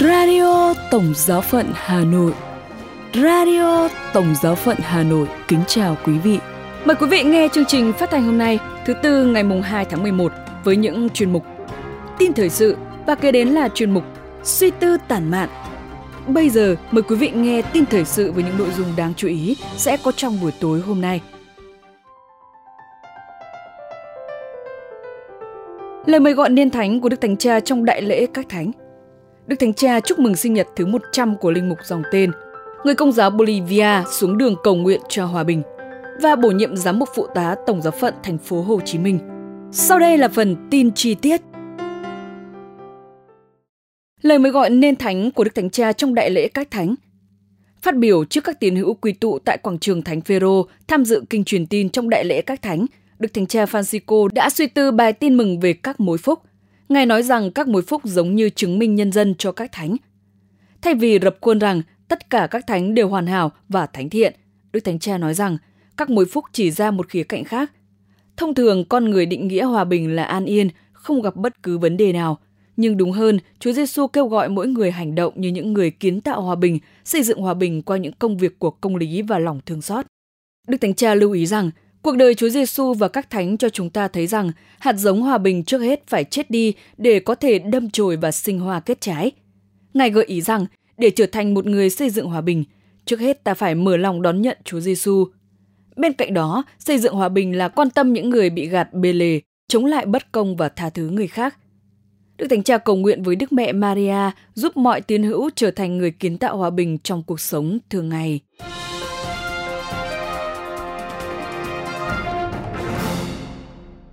Radio Tổng Giáo phận Hà Nội Radio Tổng Giáo phận Hà Nội kính chào quý vị. Mời quý vị nghe chương trình phát thanh hôm nay, thứ tư ngày mùng 2 tháng 11 với những chuyên mục Tin thời sự và kế đến là chuyên mục Suy tư tản mạn. Bây giờ mời quý vị nghe tin thời sự với những nội dung đáng chú ý sẽ có trong buổi tối hôm nay. Lời mời gọi niên thánh của Đức Thánh Cha trong đại lễ các thánh. Đức Thánh Cha chúc mừng sinh nhật thứ 100 của linh mục dòng tên. Người công giáo Bolivia xuống đường cầu nguyện cho hòa bình và bổ nhiệm giám mục phụ tá Tổng giáo phận thành phố Hồ Chí Minh. Sau đây là phần tin chi tiết. Lời mời gọi nên thánh của Đức Thánh Cha trong đại lễ các thánh. Phát biểu trước các tín hữu quy tụ tại quảng trường Thánh Phêrô tham dự kinh truyền tin trong đại lễ các thánh, Đức Thánh Cha Francisco đã suy tư bài tin mừng về các mối phúc. Ngài nói rằng các mối phúc giống như chứng minh nhân dân cho các thánh. Thay vì rập khuôn rằng tất cả các thánh đều hoàn hảo và thánh thiện, Đức Thánh Cha nói rằng các mối phúc chỉ ra một khía cạnh khác. Thông thường con người định nghĩa hòa bình là an yên, không gặp bất cứ vấn đề nào. Nhưng đúng hơn, Chúa Giêsu kêu gọi mỗi người hành động như những người kiến tạo hòa bình, xây dựng hòa bình qua những công việc của công lý và lòng thương xót. Đức Thánh Cha lưu ý rằng Cuộc đời Chúa Giêsu và các thánh cho chúng ta thấy rằng hạt giống hòa bình trước hết phải chết đi để có thể đâm chồi và sinh hoa kết trái. Ngài gợi ý rằng để trở thành một người xây dựng hòa bình, trước hết ta phải mở lòng đón nhận Chúa Giêsu. Bên cạnh đó, xây dựng hòa bình là quan tâm những người bị gạt bê lề, chống lại bất công và tha thứ người khác. Đức Thánh Cha cầu nguyện với Đức Mẹ Maria giúp mọi tín hữu trở thành người kiến tạo hòa bình trong cuộc sống thường ngày.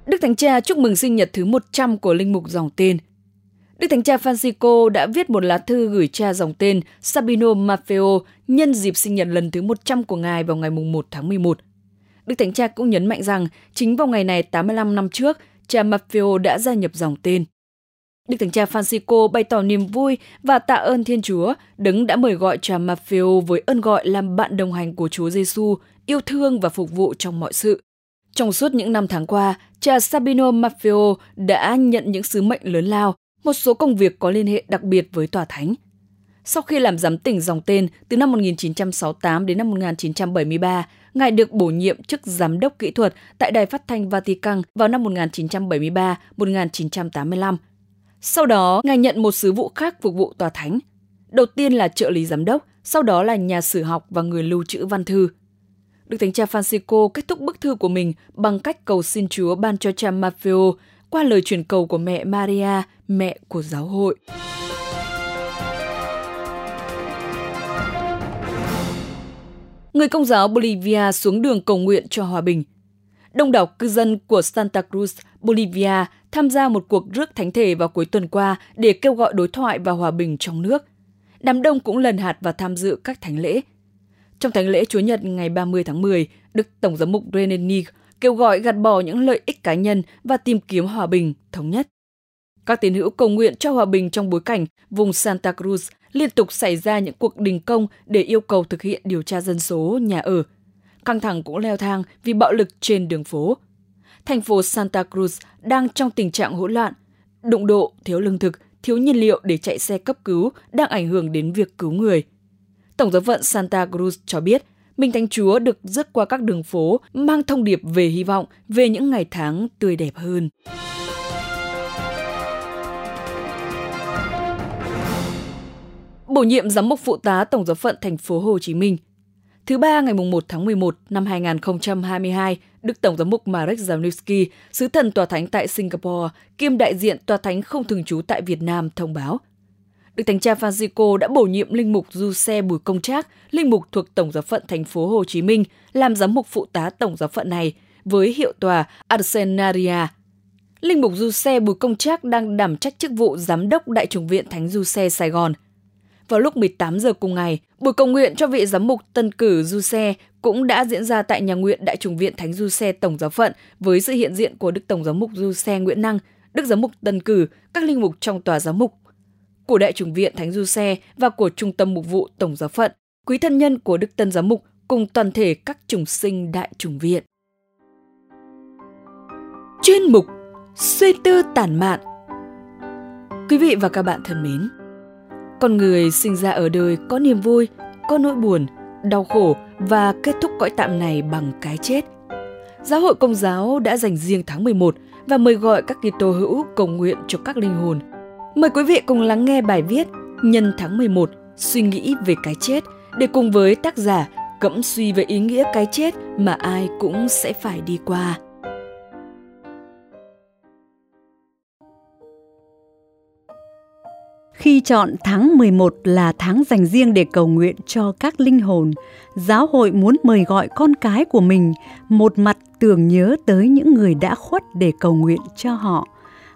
Đức Thánh Cha chúc mừng sinh nhật thứ 100 của linh mục dòng tên. Đức Thánh Cha Francisco đã viết một lá thư gửi cha dòng tên Sabino Maffeo nhân dịp sinh nhật lần thứ 100 của ngài vào ngày 1 tháng 11. Đức Thánh Cha cũng nhấn mạnh rằng chính vào ngày này 85 năm trước, cha Maffeo đã gia nhập dòng tên. Đức Thánh Cha Francisco bày tỏ niềm vui và tạ ơn Thiên Chúa, đấng đã mời gọi cha Maffeo với ơn gọi làm bạn đồng hành của Chúa Giêsu, yêu thương và phục vụ trong mọi sự. Trong suốt những năm tháng qua, cha Sabino Maffeo đã nhận những sứ mệnh lớn lao, một số công việc có liên hệ đặc biệt với tòa thánh. Sau khi làm giám tỉnh dòng tên từ năm 1968 đến năm 1973, Ngài được bổ nhiệm chức giám đốc kỹ thuật tại Đài Phát thanh Vatican vào năm 1973-1985. Sau đó, Ngài nhận một sứ vụ khác phục vụ tòa thánh. Đầu tiên là trợ lý giám đốc, sau đó là nhà sử học và người lưu trữ văn thư. Đức Thánh cha Francisco kết thúc bức thư của mình bằng cách cầu xin Chúa ban cho cha Maffeo qua lời truyền cầu của mẹ Maria, mẹ của giáo hội. Người công giáo Bolivia xuống đường cầu nguyện cho hòa bình. Đông đảo cư dân của Santa Cruz, Bolivia tham gia một cuộc rước thánh thể vào cuối tuần qua để kêu gọi đối thoại và hòa bình trong nước. Đám đông cũng lần hạt và tham dự các thánh lễ – trong thánh lễ Chúa Nhật ngày 30 tháng 10, Đức Tổng giám mục René Nig kêu gọi gạt bỏ những lợi ích cá nhân và tìm kiếm hòa bình, thống nhất. Các tín hữu cầu nguyện cho hòa bình trong bối cảnh vùng Santa Cruz liên tục xảy ra những cuộc đình công để yêu cầu thực hiện điều tra dân số, nhà ở. Căng thẳng cũng leo thang vì bạo lực trên đường phố. Thành phố Santa Cruz đang trong tình trạng hỗn loạn, đụng độ, thiếu lương thực, thiếu nhiên liệu để chạy xe cấp cứu đang ảnh hưởng đến việc cứu người – Tổng giáo phận Santa Cruz cho biết, Minh Thánh Chúa được rước qua các đường phố mang thông điệp về hy vọng về những ngày tháng tươi đẹp hơn. Bổ nhiệm giám mục phụ tá Tổng giáo phận thành phố Hồ Chí Minh. Thứ ba ngày 1 tháng 11 năm 2022, Đức Tổng giám mục Marek Zanusky, sứ thần tòa thánh tại Singapore, kiêm đại diện tòa thánh không thường trú tại Việt Nam thông báo – Đức Thánh cha Francisco đã bổ nhiệm linh mục Du Xe Bùi Công Trác, linh mục thuộc Tổng giáo phận thành phố Hồ Chí Minh, làm giám mục phụ tá tổng giáo phận này với hiệu tòa Arsenaria. Linh mục Du Xe Bùi Công Trác đang đảm trách chức vụ giám đốc Đại chủng viện Thánh Du Xe Sài Gòn. Vào lúc 18 giờ cùng ngày, buổi cầu nguyện cho vị giám mục tân cử Du Xe cũng đã diễn ra tại nhà nguyện Đại chủng viện Thánh Du Xe Tổng giáo phận với sự hiện diện của Đức Tổng giám mục Du Xe Nguyễn Năng, Đức giám mục tân cử, các linh mục trong tòa giám mục của Đại chủng viện Thánh Du Xe và của Trung tâm Mục vụ Tổng giáo phận, quý thân nhân của Đức Tân Giám mục cùng toàn thể các chủng sinh Đại chủng viện. Chuyên mục Suy tư tản mạn Quý vị và các bạn thân mến, con người sinh ra ở đời có niềm vui, có nỗi buồn, đau khổ và kết thúc cõi tạm này bằng cái chết. Giáo hội Công giáo đã dành riêng tháng 11 và mời gọi các Kitô hữu cầu nguyện cho các linh hồn. Mời quý vị cùng lắng nghe bài viết Nhân tháng 11, suy nghĩ về cái chết để cùng với tác giả cẫm suy về ý nghĩa cái chết mà ai cũng sẽ phải đi qua. Khi chọn tháng 11 là tháng dành riêng để cầu nguyện cho các linh hồn, giáo hội muốn mời gọi con cái của mình một mặt tưởng nhớ tới những người đã khuất để cầu nguyện cho họ.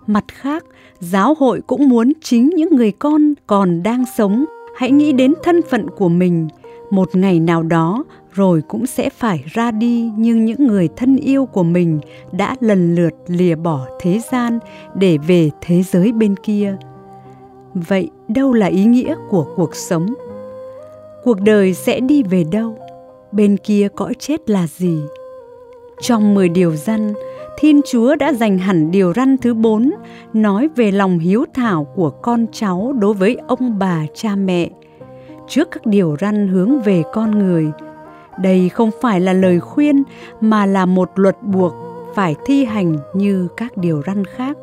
Mặt khác, giáo hội cũng muốn chính những người con còn đang sống hãy nghĩ đến thân phận của mình. Một ngày nào đó rồi cũng sẽ phải ra đi như những người thân yêu của mình đã lần lượt lìa bỏ thế gian để về thế giới bên kia. Vậy đâu là ý nghĩa của cuộc sống? Cuộc đời sẽ đi về đâu? Bên kia cõi chết là gì? Trong 10 điều răn, Thiên Chúa đã dành hẳn điều răn thứ bốn nói về lòng hiếu thảo của con cháu đối với ông bà cha mẹ. Trước các điều răn hướng về con người, đây không phải là lời khuyên mà là một luật buộc phải thi hành như các điều răn khác.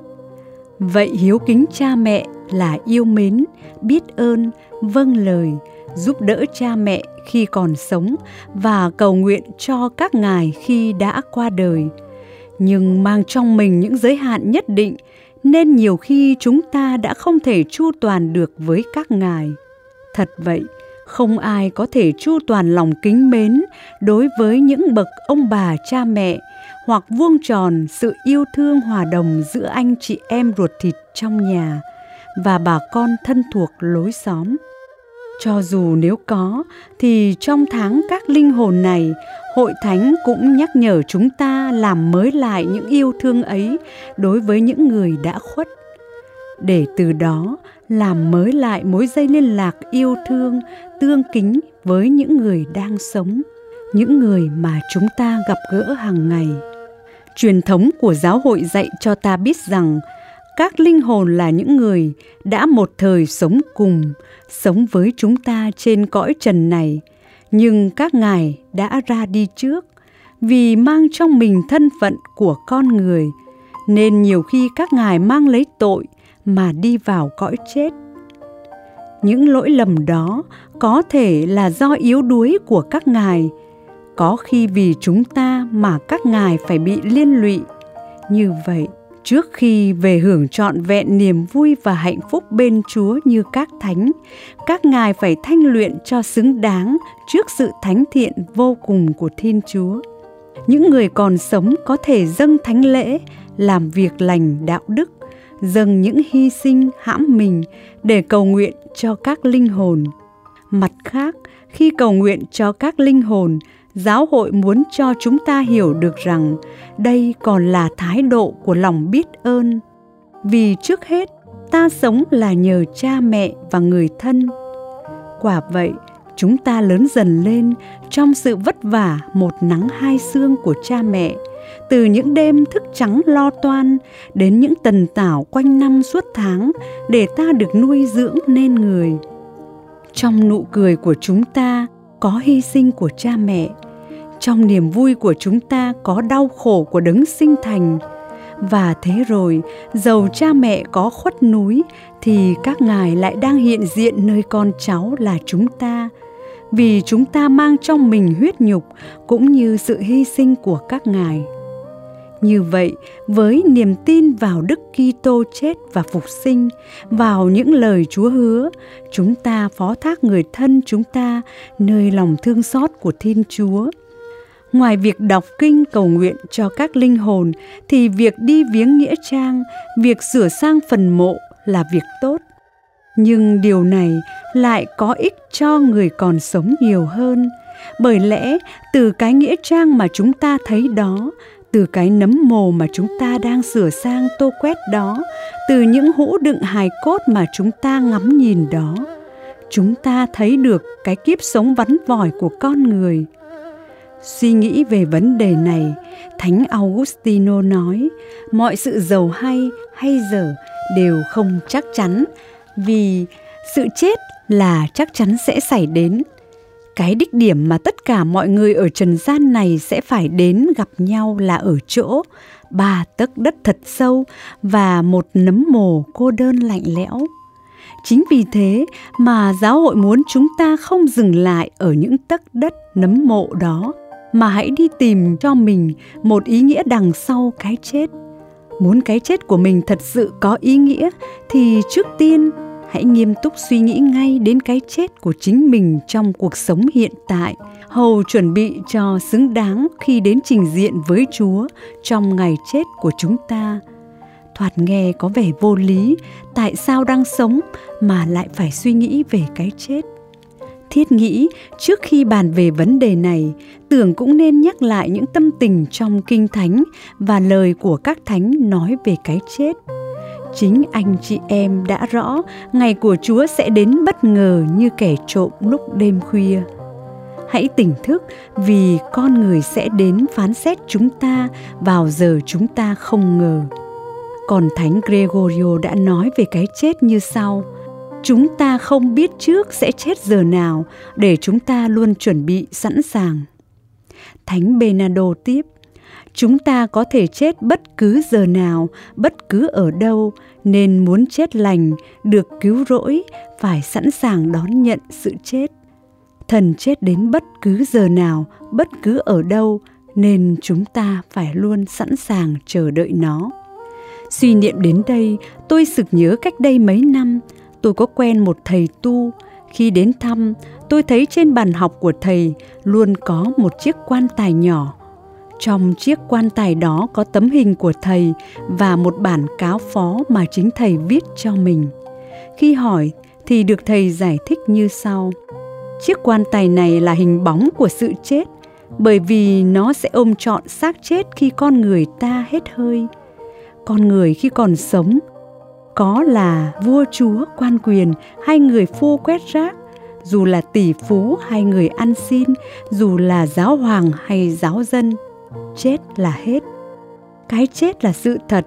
Vậy hiếu kính cha mẹ là yêu mến, biết ơn, vâng lời, giúp đỡ cha mẹ khi còn sống và cầu nguyện cho các ngài khi đã qua đời nhưng mang trong mình những giới hạn nhất định, nên nhiều khi chúng ta đã không thể chu toàn được với các ngài. Thật vậy, không ai có thể chu toàn lòng kính mến đối với những bậc ông bà, cha mẹ hoặc vuông tròn sự yêu thương hòa đồng giữa anh chị em ruột thịt trong nhà và bà con thân thuộc lối xóm cho dù nếu có, thì trong tháng các linh hồn này, hội thánh cũng nhắc nhở chúng ta làm mới lại những yêu thương ấy đối với những người đã khuất. Để từ đó làm mới lại mối dây liên lạc yêu thương, tương kính với những người đang sống, những người mà chúng ta gặp gỡ hàng ngày. Truyền thống của giáo hội dạy cho ta biết rằng các linh hồn là những người đã một thời sống cùng, sống với chúng ta trên cõi trần này. Nhưng các ngài đã ra đi trước, vì mang trong mình thân phận của con người, nên nhiều khi các ngài mang lấy tội mà đi vào cõi chết. Những lỗi lầm đó có thể là do yếu đuối của các ngài. Có khi vì chúng ta mà các ngài phải bị liên lụy. Như vậy trước khi về hưởng trọn vẹn niềm vui và hạnh phúc bên Chúa như các thánh, các ngài phải thanh luyện cho xứng đáng trước sự thánh thiện vô cùng của Thiên Chúa. Những người còn sống có thể dâng thánh lễ, làm việc lành đạo đức, dâng những hy sinh hãm mình để cầu nguyện cho các linh hồn. Mặt khác, khi cầu nguyện cho các linh hồn, giáo hội muốn cho chúng ta hiểu được rằng đây còn là thái độ của lòng biết ơn. Vì trước hết, ta sống là nhờ cha mẹ và người thân. Quả vậy, chúng ta lớn dần lên trong sự vất vả một nắng hai sương của cha mẹ, từ những đêm thức trắng lo toan đến những tần tảo quanh năm suốt tháng để ta được nuôi dưỡng nên người. Trong nụ cười của chúng ta có hy sinh của cha mẹ trong niềm vui của chúng ta có đau khổ của đấng sinh thành. Và thế rồi dầu cha mẹ có khuất núi, thì các ngài lại đang hiện diện nơi con cháu là chúng ta. Vì chúng ta mang trong mình huyết nhục cũng như sự hy sinh của các ngài. Như vậy, với niềm tin vào đức kitô chết và phục sinh, vào những lời chúa hứa, chúng ta phó thác người thân chúng ta nơi lòng thương xót của thiên chúa ngoài việc đọc kinh cầu nguyện cho các linh hồn, thì việc đi viếng nghĩa trang, việc sửa sang phần mộ là việc tốt. Nhưng điều này lại có ích cho người còn sống nhiều hơn. Bởi lẽ, từ cái nghĩa trang mà chúng ta thấy đó, từ cái nấm mồ mà chúng ta đang sửa sang tô quét đó, từ những hũ đựng hài cốt mà chúng ta ngắm nhìn đó, chúng ta thấy được cái kiếp sống vắn vỏi của con người. Suy nghĩ về vấn đề này, Thánh Augustino nói, mọi sự giàu hay hay dở đều không chắc chắn vì sự chết là chắc chắn sẽ xảy đến. Cái đích điểm mà tất cả mọi người ở trần gian này sẽ phải đến gặp nhau là ở chỗ ba tấc đất thật sâu và một nấm mồ cô đơn lạnh lẽo. Chính vì thế mà giáo hội muốn chúng ta không dừng lại ở những tấc đất nấm mộ đó, mà hãy đi tìm cho mình một ý nghĩa đằng sau cái chết. Muốn cái chết của mình thật sự có ý nghĩa, thì trước tiên hãy nghiêm túc suy nghĩ ngay đến cái chết của chính mình trong cuộc sống hiện tại. Hầu chuẩn bị cho xứng đáng khi đến trình diện với chúa trong ngày chết của chúng ta. Thoạt nghe có vẻ vô lý, tại sao đang sống mà lại phải suy nghĩ về cái chết? Thiết nghĩ trước khi bàn về vấn đề này, tưởng cũng nên nhắc lại những tâm tình trong kinh thánh và lời của các thánh nói về cái chết. Chính anh chị em đã rõ ngày của chúa sẽ đến bất ngờ như kẻ trộm lúc đêm khuya. Hãy tỉnh thức vì con người sẽ đến phán xét chúng ta vào giờ chúng ta không ngờ. Còn thánh gregorio đã nói về cái chết như sau chúng ta không biết trước sẽ chết giờ nào để chúng ta luôn chuẩn bị sẵn sàng. Thánh benado tiếp, chúng ta có thể chết bất cứ giờ nào, bất cứ ở đâu, nên muốn chết lành, được cứu rỗi, phải sẵn sàng đón nhận sự chết. Thần chết đến bất cứ giờ nào, bất cứ ở đâu, nên chúng ta phải luôn sẵn sàng chờ đợi nó. Suy niệm đến đây, tôi sực nhớ cách đây mấy năm tôi có quen một thầy tu khi đến thăm tôi thấy trên bàn học của thầy luôn có một chiếc quan tài nhỏ trong chiếc quan tài đó có tấm hình của thầy và một bản cáo phó mà chính thầy viết cho mình. Khi hỏi thì được thầy giải thích như sau. Chiếc quan tài này là hình bóng của sự chết, bởi vì nó sẽ ôm trọn xác chết khi con người ta hết hơi. Con người khi còn sống, có là vua chúa quan quyền hay người phu quét rác, dù là tỷ phú hay người ăn xin, dù là giáo hoàng hay giáo dân, chết là hết. Cái chết là sự thật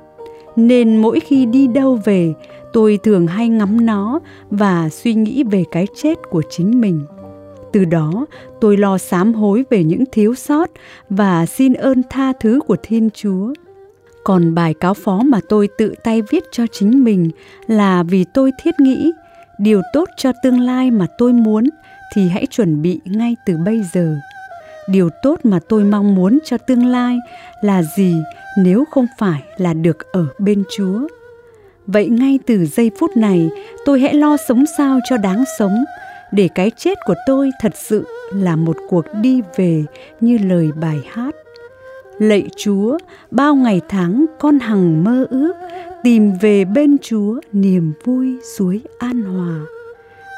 nên mỗi khi đi đâu về tôi thường hay ngắm nó và suy nghĩ về cái chết của chính mình. Từ đó tôi lo sám hối về những thiếu sót và xin ơn tha thứ của thiên chúa còn bài cáo phó mà tôi tự tay viết cho chính mình là vì tôi thiết nghĩ, điều tốt cho tương lai mà tôi muốn thì hãy chuẩn bị ngay từ bây giờ. Điều tốt mà tôi mong muốn cho tương lai là gì nếu không phải là được ở bên chúa? Vậy ngay từ giây phút này, tôi hãy lo sống sao cho đáng sống, để cái chết của tôi thật sự là một cuộc đi về như lời bài hát lạy chúa, bao ngày tháng con hằng mơ ước, tìm về bên chúa niềm vui suối an hòa.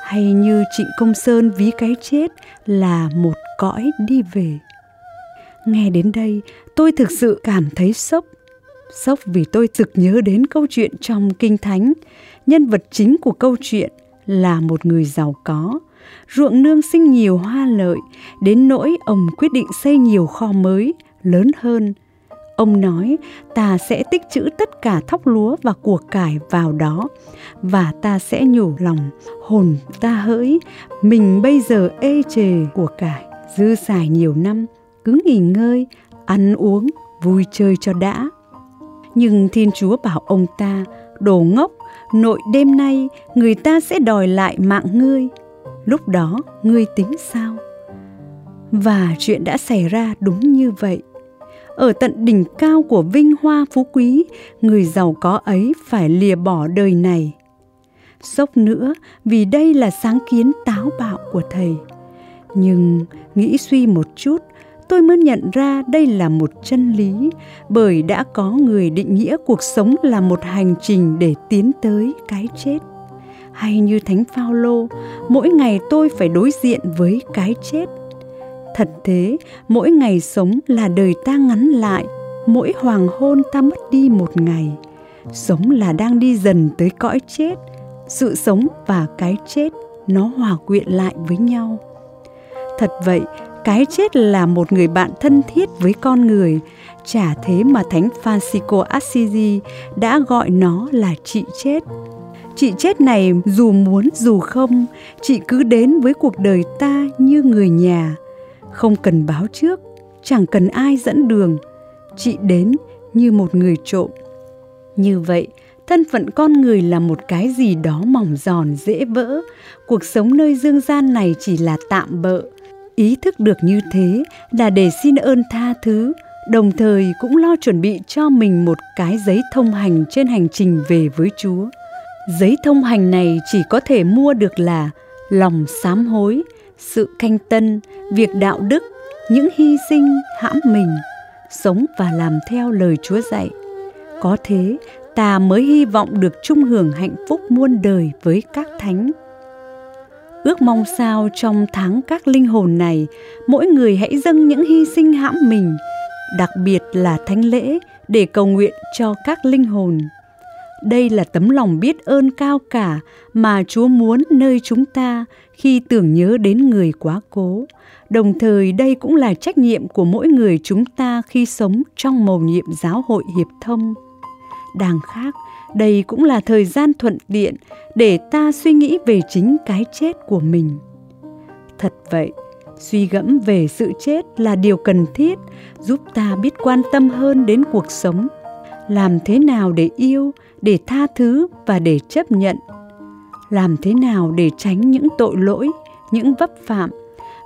Hay như trịnh công sơn ví cái chết là một cõi đi về. Nghe đến đây, tôi thực sự cảm thấy sốc. Sốc vì tôi thực nhớ đến câu chuyện trong kinh thánh. Nhân vật chính của câu chuyện là một người giàu có. Ruộng nương sinh nhiều hoa lợi, đến nỗi ông quyết định xây nhiều kho mới lớn hơn. Ông nói, ta sẽ tích trữ tất cả thóc lúa và của cải vào đó, và ta sẽ nhủ lòng, hồn ta hỡi. Mình bây giờ ê chề của cải, dư xài nhiều năm, cứ nghỉ ngơi, ăn uống, vui chơi cho đã. Nhưng thiên chúa bảo ông ta, đồ ngốc, nội đêm nay người ta sẽ đòi lại mạng ngươi. Lúc đó ngươi tính sao? Và chuyện đã xảy ra đúng như vậy ở tận đỉnh cao của vinh hoa phú quý, người giàu có ấy phải lìa bỏ đời này. Sốc nữa, vì đây là sáng kiến táo bạo của thầy. Nhưng nghĩ suy một chút, tôi mới nhận ra đây là một chân lý, bởi đã có người định nghĩa cuộc sống là một hành trình để tiến tới cái chết. Hay như thánh phaolô, mỗi ngày tôi phải đối diện với cái chết thật thế mỗi ngày sống là đời ta ngắn lại mỗi hoàng hôn ta mất đi một ngày. Sống là đang đi dần tới cõi chết sự sống và cái chết nó hòa quyện lại với nhau. Thật vậy cái chết là một người bạn thân thiết với con người chả thế mà thánh francisco assisi đã gọi nó là chị chết. Chị chết này dù muốn dù không, chị cứ đến với cuộc đời ta như người nhà, không cần báo trước, chẳng cần ai dẫn đường, chị đến như một người trộm. Như vậy, thân phận con người là một cái gì đó mỏng giòn dễ vỡ, cuộc sống nơi dương gian này chỉ là tạm bợ. Ý thức được như thế là để xin ơn tha thứ, đồng thời cũng lo chuẩn bị cho mình một cái giấy thông hành trên hành trình về với Chúa. Giấy thông hành này chỉ có thể mua được là lòng sám hối, sự canh tân, việc đạo đức, những hy sinh, hãm mình, sống và làm theo lời Chúa dạy. Có thế, ta mới hy vọng được chung hưởng hạnh phúc muôn đời với các thánh. Ước mong sao trong tháng các linh hồn này, mỗi người hãy dâng những hy sinh hãm mình, đặc biệt là thánh lễ để cầu nguyện cho các linh hồn. Đây là tấm lòng biết ơn cao cả mà Chúa muốn nơi chúng ta khi tưởng nhớ đến người quá cố. Đồng thời đây cũng là trách nhiệm của mỗi người chúng ta khi sống trong mầu nhiệm giáo hội hiệp thông. Đàng khác, đây cũng là thời gian thuận tiện để ta suy nghĩ về chính cái chết của mình. Thật vậy, suy gẫm về sự chết là điều cần thiết giúp ta biết quan tâm hơn đến cuộc sống làm thế nào để yêu, để tha thứ và để chấp nhận? Làm thế nào để tránh những tội lỗi, những vấp phạm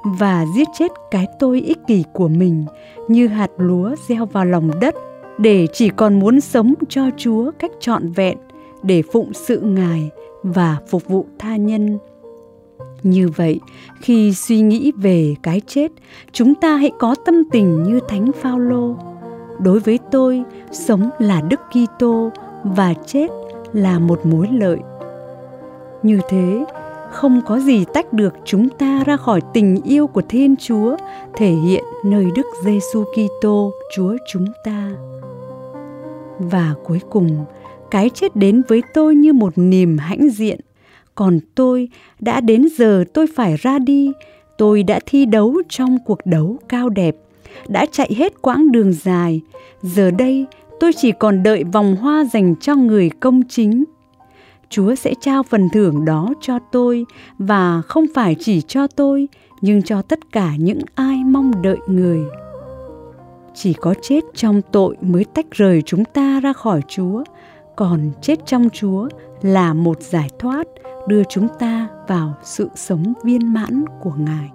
và giết chết cái tôi ích kỷ của mình như hạt lúa gieo vào lòng đất để chỉ còn muốn sống cho chúa cách trọn vẹn, để phụng sự ngài và phục vụ tha nhân? Như vậy, khi suy nghĩ về cái chết, chúng ta hãy có tâm tình như thánh phaolô đối với tôi, sống là đức kitô và chết là một mối lợi. Như thế, không có gì tách được chúng ta ra khỏi tình yêu của thiên chúa thể hiện nơi đức giêsu kitô, chúa chúng ta. Và cuối cùng, cái chết đến với tôi như một niềm hãnh diện. Còn tôi đã đến giờ tôi phải ra đi, tôi đã thi đấu trong cuộc đấu cao đẹp đã chạy hết quãng đường dài. Giờ đây, tôi chỉ còn đợi vòng hoa dành cho người công chính. Chúa sẽ trao phần thưởng đó cho tôi, và không phải chỉ cho tôi, nhưng cho tất cả những ai mong đợi người. Chỉ có chết trong tội mới tách rời chúng ta ra khỏi chúa, còn chết trong chúa là một giải thoát đưa chúng ta vào sự sống viên mãn của ngài